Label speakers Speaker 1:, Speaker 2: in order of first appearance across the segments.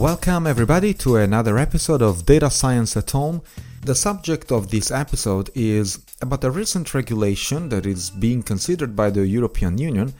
Speaker 1: Welcome, everybody, to another episode of Data Science at Home. The subject of this episode is about a recent regulation that is being considered by the European Union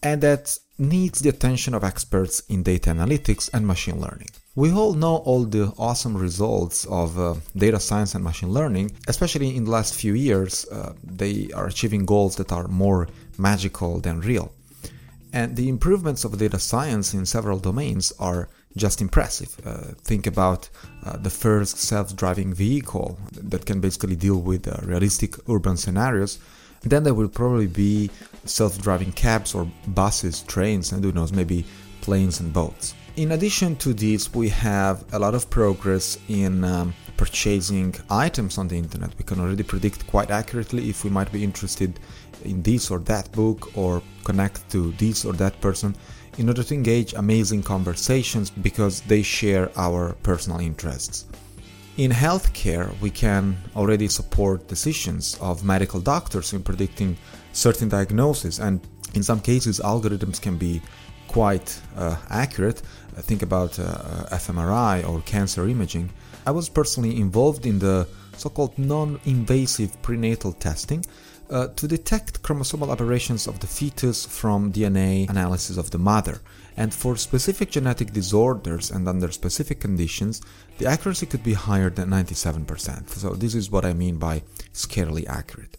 Speaker 1: and that needs the attention of experts in data analytics and machine learning. We all know all the awesome results of uh, data science and machine learning, especially in the last few years. Uh, they are achieving goals that are more magical than real. And the improvements of data science in several domains are just impressive. Uh, think about uh, the first self driving vehicle that can basically deal with uh, realistic urban scenarios. Then there will probably be self driving cabs or buses, trains, and who knows, maybe planes and boats. In addition to this, we have a lot of progress in um, purchasing items on the internet. We can already predict quite accurately if we might be interested in this or that book or connect to this or that person in order to engage amazing conversations because they share our personal interests. In healthcare, we can already support decisions of medical doctors in predicting certain diagnoses, and in some cases, algorithms can be quite uh, accurate. Uh, think about uh, fMRI or cancer imaging. I was personally involved in the so called non invasive prenatal testing uh, to detect chromosomal aberrations of the fetus from DNA analysis of the mother. And for specific genetic disorders and under specific conditions, the accuracy could be higher than 97%. So, this is what I mean by scarily accurate.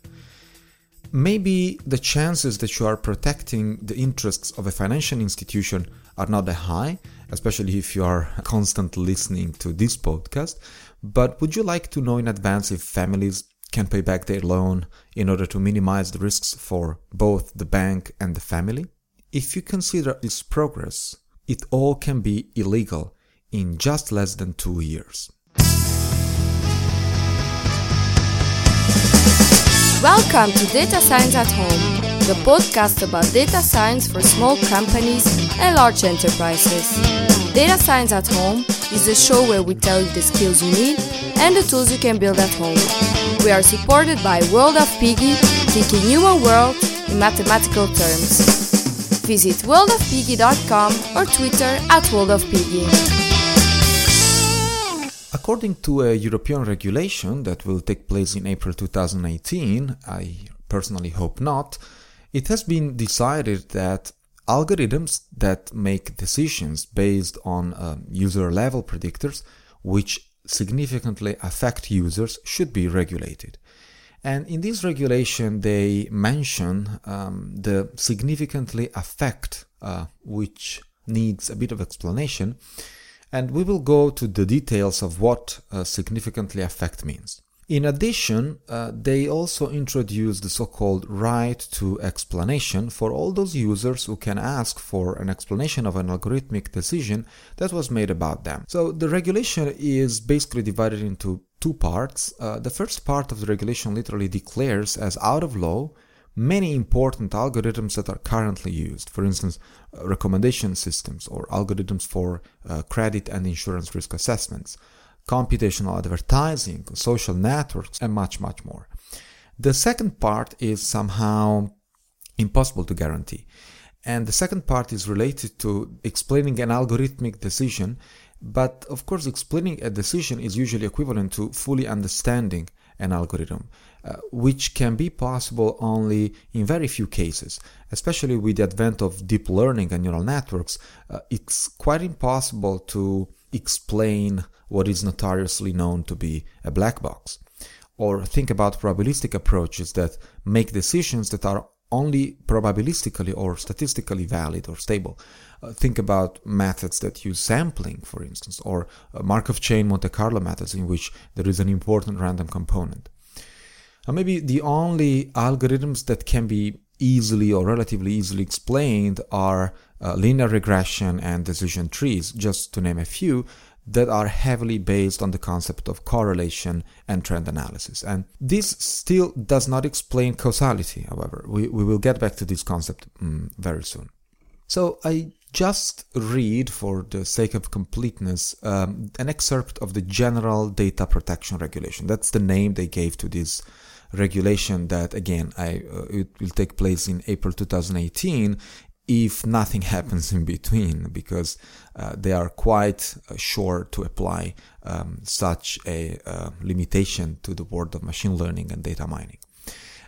Speaker 1: Maybe the chances that you are protecting the interests of a financial institution are not that high, especially if you are constantly listening to this podcast. But would you like to know in advance if families can pay back their loan in order to minimize the risks for both the bank and the family? If you consider its progress, it all can be illegal in just less than two years.
Speaker 2: Welcome to Data Science at Home, the podcast about data science for small companies and large enterprises. Data Science at Home is a show where we tell you the skills you need and the tools you can build at home. We are supported by World of Piggy, thinking human world in mathematical terms. Visit worldofpiggy.com or Twitter at worldofpiggy.
Speaker 1: According to a European regulation that will take place in April 2018, I personally hope not, it has been decided that algorithms that make decisions based on um, user level predictors, which significantly affect users, should be regulated. And in this regulation, they mention um, the significantly affect, uh, which needs a bit of explanation and we will go to the details of what uh, significantly affect means. In addition, uh, they also introduce the so-called right to explanation for all those users who can ask for an explanation of an algorithmic decision that was made about them. So the regulation is basically divided into two parts. Uh, the first part of the regulation literally declares as out of law many important algorithms that are currently used, for instance, uh, recommendation systems or algorithms for uh, credit and insurance risk assessments, computational advertising, social networks, and much, much more. The second part is somehow impossible to guarantee. And the second part is related to explaining an algorithmic decision, but of course, explaining a decision is usually equivalent to fully understanding an algorithm, uh, which can be possible only in very few cases. Especially with the advent of deep learning and neural networks, uh, it's quite impossible to explain what is notoriously known to be a black box. Or think about probabilistic approaches that make decisions that are only probabilistically or statistically valid or stable. Uh, think about methods that use sampling, for instance, or uh, Markov chain Monte Carlo methods in which there is an important random component. And maybe the only algorithms that can be easily or relatively easily explained are uh, linear regression and decision trees, just to name a few, that are heavily based on the concept of correlation and trend analysis. And this still does not explain causality, however. We, we will get back to this concept um, very soon. So I just read, for the sake of completeness, um, an excerpt of the General Data Protection Regulation. That's the name they gave to this regulation that, again, I, uh, it will take place in April 2018 if nothing happens in between, because uh, they are quite uh, sure to apply um, such a uh, limitation to the world of machine learning and data mining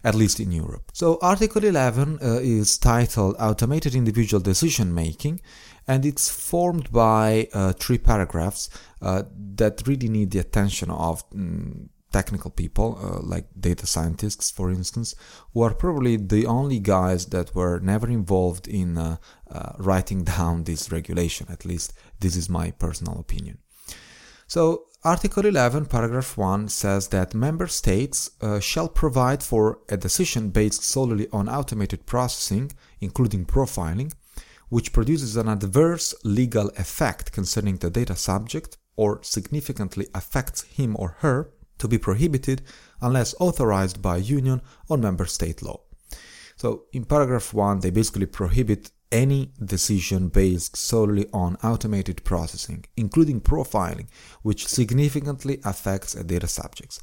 Speaker 1: at least in Europe. So, Article 11 uh, is titled Automated Individual Decision Making, and it's formed by uh, three paragraphs uh, that really need the attention of um, technical people, uh, like data scientists, for instance, who are probably the only guys that were never involved in uh, uh, writing down this regulation. At least, this is my personal opinion. So, Article 11, paragraph 1 says that member states uh, shall provide for a decision based solely on automated processing, including profiling, which produces an adverse legal effect concerning the data subject or significantly affects him or her to be prohibited unless authorized by union or member state law. So in paragraph 1 they basically prohibit any decision based solely on automated processing, including profiling, which significantly affects a data subjects.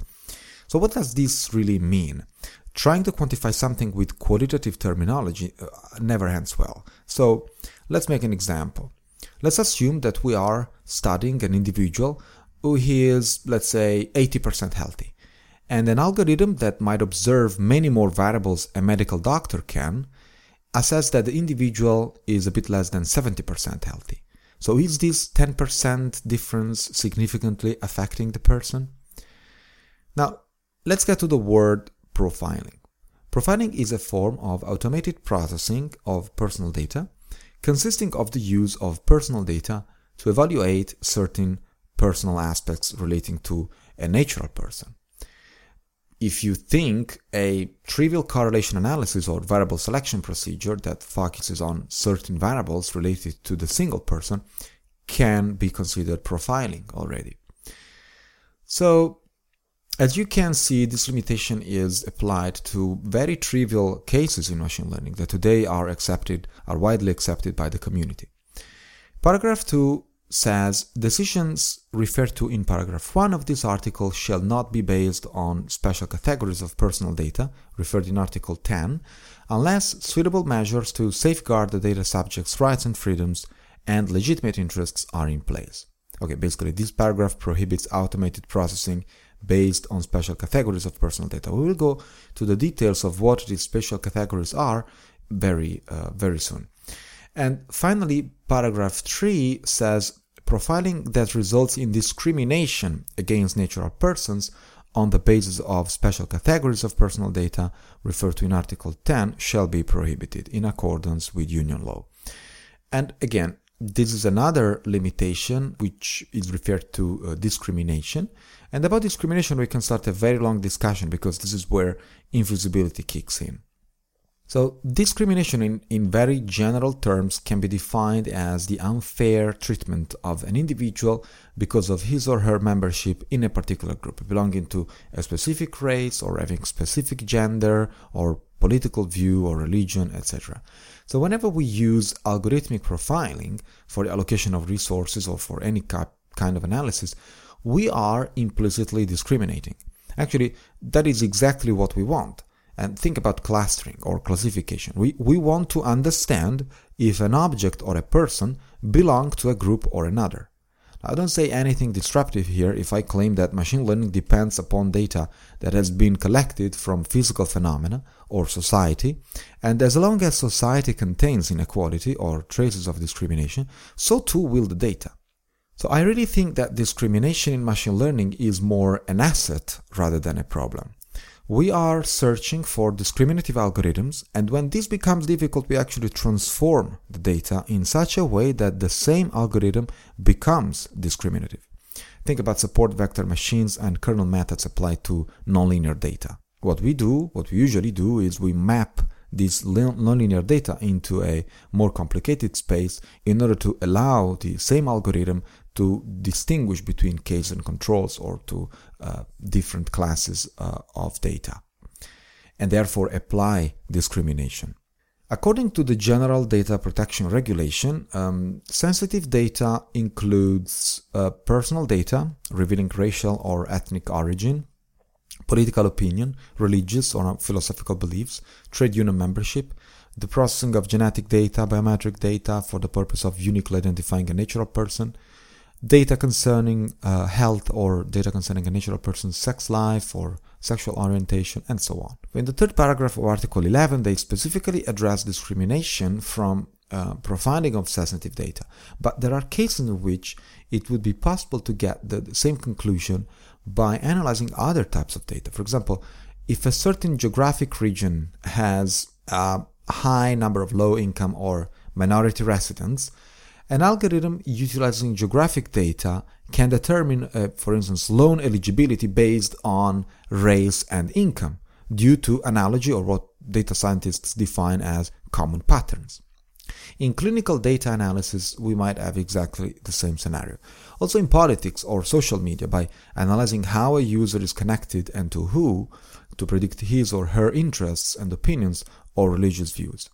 Speaker 1: So, what does this really mean? Trying to quantify something with qualitative terminology uh, never ends well. So, let's make an example. Let's assume that we are studying an individual who is, let's say, 80% healthy. And an algorithm that might observe many more variables a medical doctor can assess that the individual is a bit less than 70% healthy. So is this 10% difference significantly affecting the person? Now, let's get to the word profiling. Profiling is a form of automated processing of personal data consisting of the use of personal data to evaluate certain personal aspects relating to a natural person if you think a trivial correlation analysis or variable selection procedure that focuses on certain variables related to the single person can be considered profiling already. So, as you can see, this limitation is applied to very trivial cases in machine learning that today are accepted, are widely accepted by the community. Paragraph 2 says decisions referred to in paragraph 1 of this article shall not be based on special categories of personal data referred in article 10 unless suitable measures to safeguard the data subject's rights and freedoms and legitimate interests are in place. Okay, basically this paragraph prohibits automated processing based on special categories of personal data. We will go to the details of what these special categories are very uh, very soon. And finally, paragraph 3 says profiling that results in discrimination against natural persons on the basis of special categories of personal data referred to in Article 10 shall be prohibited in accordance with union law. And again, this is another limitation which is referred to uh, discrimination. And about discrimination, we can start a very long discussion because this is where invisibility kicks in. So, discrimination in, in very general terms can be defined as the unfair treatment of an individual because of his or her membership in a particular group, belonging to a specific race or having specific gender or political view or religion, etc. So, whenever we use algorithmic profiling for the allocation of resources or for any kind of analysis, we are implicitly discriminating. Actually, that is exactly what we want and think about clustering or classification. We, we want to understand if an object or a person belong to a group or another. I don't say anything disruptive here if I claim that machine learning depends upon data that has been collected from physical phenomena or society, and as long as society contains inequality or traces of discrimination, so too will the data. So I really think that discrimination in machine learning is more an asset rather than a problem we are searching for discriminative algorithms, and when this becomes difficult, we actually transform the data in such a way that the same algorithm becomes discriminative. Think about support vector machines and kernel methods applied to nonlinear data. What we do, what we usually do, is we map this nonlinear data into a more complicated space in order to allow the same algorithm to distinguish between cases and controls or to uh, different classes uh, of data and therefore apply discrimination. According to the General Data Protection Regulation, um, sensitive data includes uh, personal data revealing racial or ethnic origin, political opinion, religious or philosophical beliefs, trade union membership, the processing of genetic data, biometric data for the purpose of uniquely identifying a natural person, data concerning uh, health or data concerning a natural person's sex life or sexual orientation, and so on. In the third paragraph of Article 11, they specifically address discrimination from uh, profiling of sensitive data. But there are cases in which it would be possible to get the, same conclusion by analyzing other types of data. For example, if a certain geographic region has a high number of low income or minority residents, an algorithm utilizing geographic data can determine, uh, for instance, loan eligibility based on race and income due to analogy or what data scientists define as common patterns. In clinical data analysis, we might have exactly the same scenario. Also in politics or social media, by analyzing how a user is connected and to who, to predict his or her interests and opinions or religious views.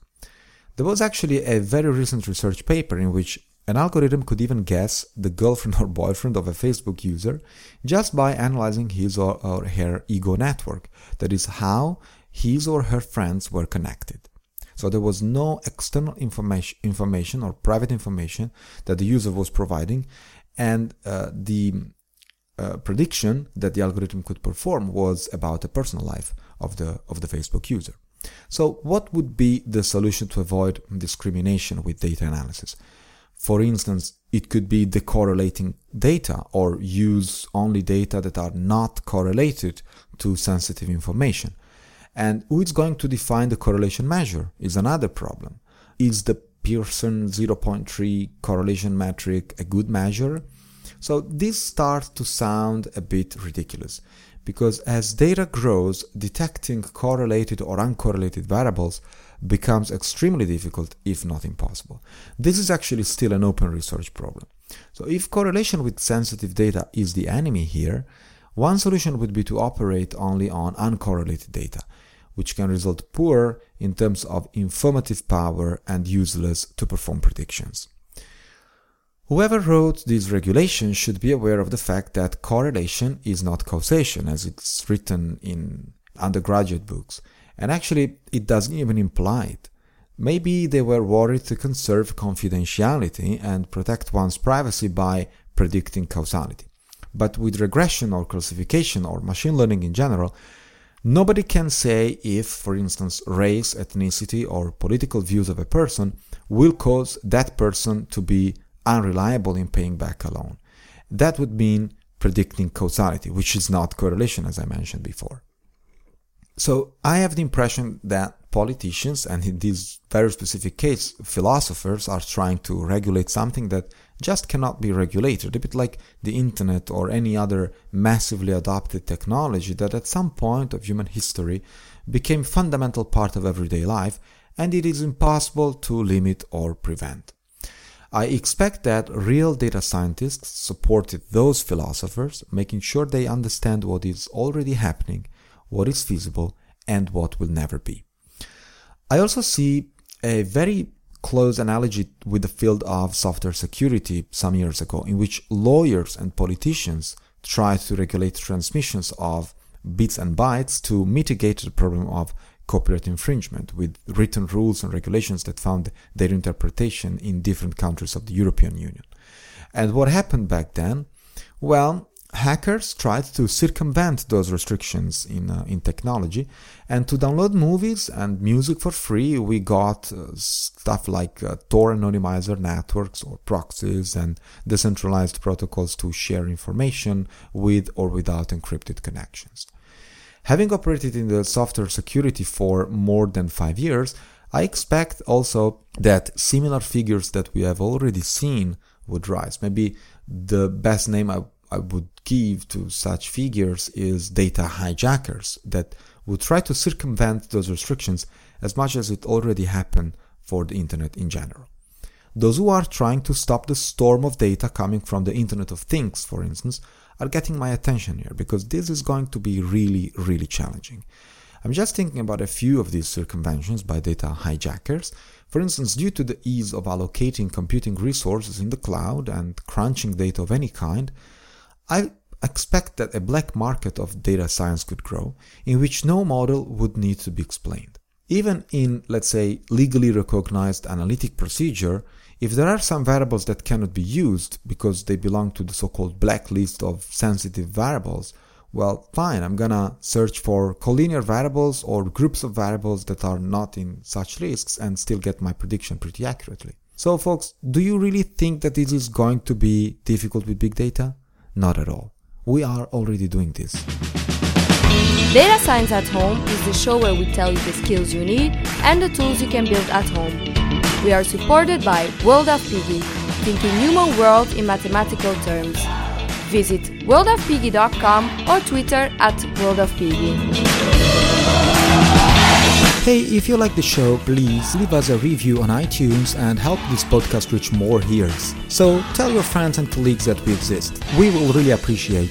Speaker 1: There was actually a very recent research paper in which an algorithm could even guess the girlfriend or boyfriend of a Facebook user just by analyzing his or, or her ego network, that is, how his or her friends were connected. So there was no external information, information or private information that the user was providing, and uh, the uh, prediction that the algorithm could perform was about the personal life of the of the Facebook user. So, what would be the solution to avoid discrimination with data analysis? For instance, it could be decorrelating data or use only data that are not correlated to sensitive information. And who is going to define the correlation measure is another problem. Is the Pearson 0.3 correlation metric a good measure? So this starts to sound a bit ridiculous because as data grows, detecting correlated or uncorrelated variables becomes extremely difficult, if not impossible. This is actually still an open research problem. So if correlation with sensitive data is the enemy here, one solution would be to operate only on uncorrelated data, which can result poor in terms of informative power and useless to perform predictions. Whoever wrote these regulations should be aware of the fact that correlation is not causation, as it's written in undergraduate books, and actually it doesn't even imply it. Maybe they were worried to conserve confidentiality and protect one's privacy by predicting causality. But with regression or classification or machine learning in general, nobody can say if, for instance, race, ethnicity, or political views of a person will cause that person to be unreliable in paying back a loan. That would mean predicting causality, which is not correlation, as I mentioned before. So I have the impression that politicians, and in this very specific case, philosophers, are trying to regulate something that just cannot be regulated, a bit like the internet or any other massively adopted technology that at some point of human history became fundamental part of everyday life and it is impossible to limit or prevent. I expect that real data scientists supported those philosophers, making sure they understand what is already happening, what is feasible, and what will never be. I also see a very close analogy with the field of software security some years ago, in which lawyers and politicians tried to regulate transmissions of bits and bytes to mitigate the problem of copyright infringement with written rules and regulations that found their interpretation in different countries of the European Union. And what happened back then? Well, hackers tried to circumvent those restrictions in, uh, in technology and to download movies and music for free we got uh, stuff like uh, tor anonymizer networks or proxies and decentralized protocols to share information with or without encrypted connections Having operated in the software security for more than five years, I expect also that similar figures that we have already seen would rise. Maybe the best name I, I would give to such figures is data hijackers that would try to circumvent those restrictions as much as it already happened for the internet in general. Those who are trying to stop the storm of data coming from the Internet of Things, for instance, are getting my attention here because this is going to be really, really challenging. I'm just thinking about a few of these circumventions by data hijackers. For instance, due to the ease of allocating computing resources in the cloud and crunching data of any kind, I expect that a black market of data science could grow in which no model would need to be explained. Even in, let's say, legally recognized analytic procedure, if there are some variables that cannot be used because they belong to the so-called blacklist of sensitive variables, well, fine, I'm gonna search for collinear variables or groups of variables that are not in such risks and still get my prediction pretty accurately. So folks, do you really think that this is going to be difficult with big data? Not at all. We are already doing this.
Speaker 2: Data Science at Home is the show where we tell you the skills you need and the tools you can build at home. We are supported by World of Piggy, thinking human world in mathematical terms. Visit worldofpiggy.com or Twitter at worldofpiggy.
Speaker 1: Hey, if you like the show, please leave us a review on iTunes and help this podcast reach more ears. So tell your friends and colleagues that we exist. We will really appreciate.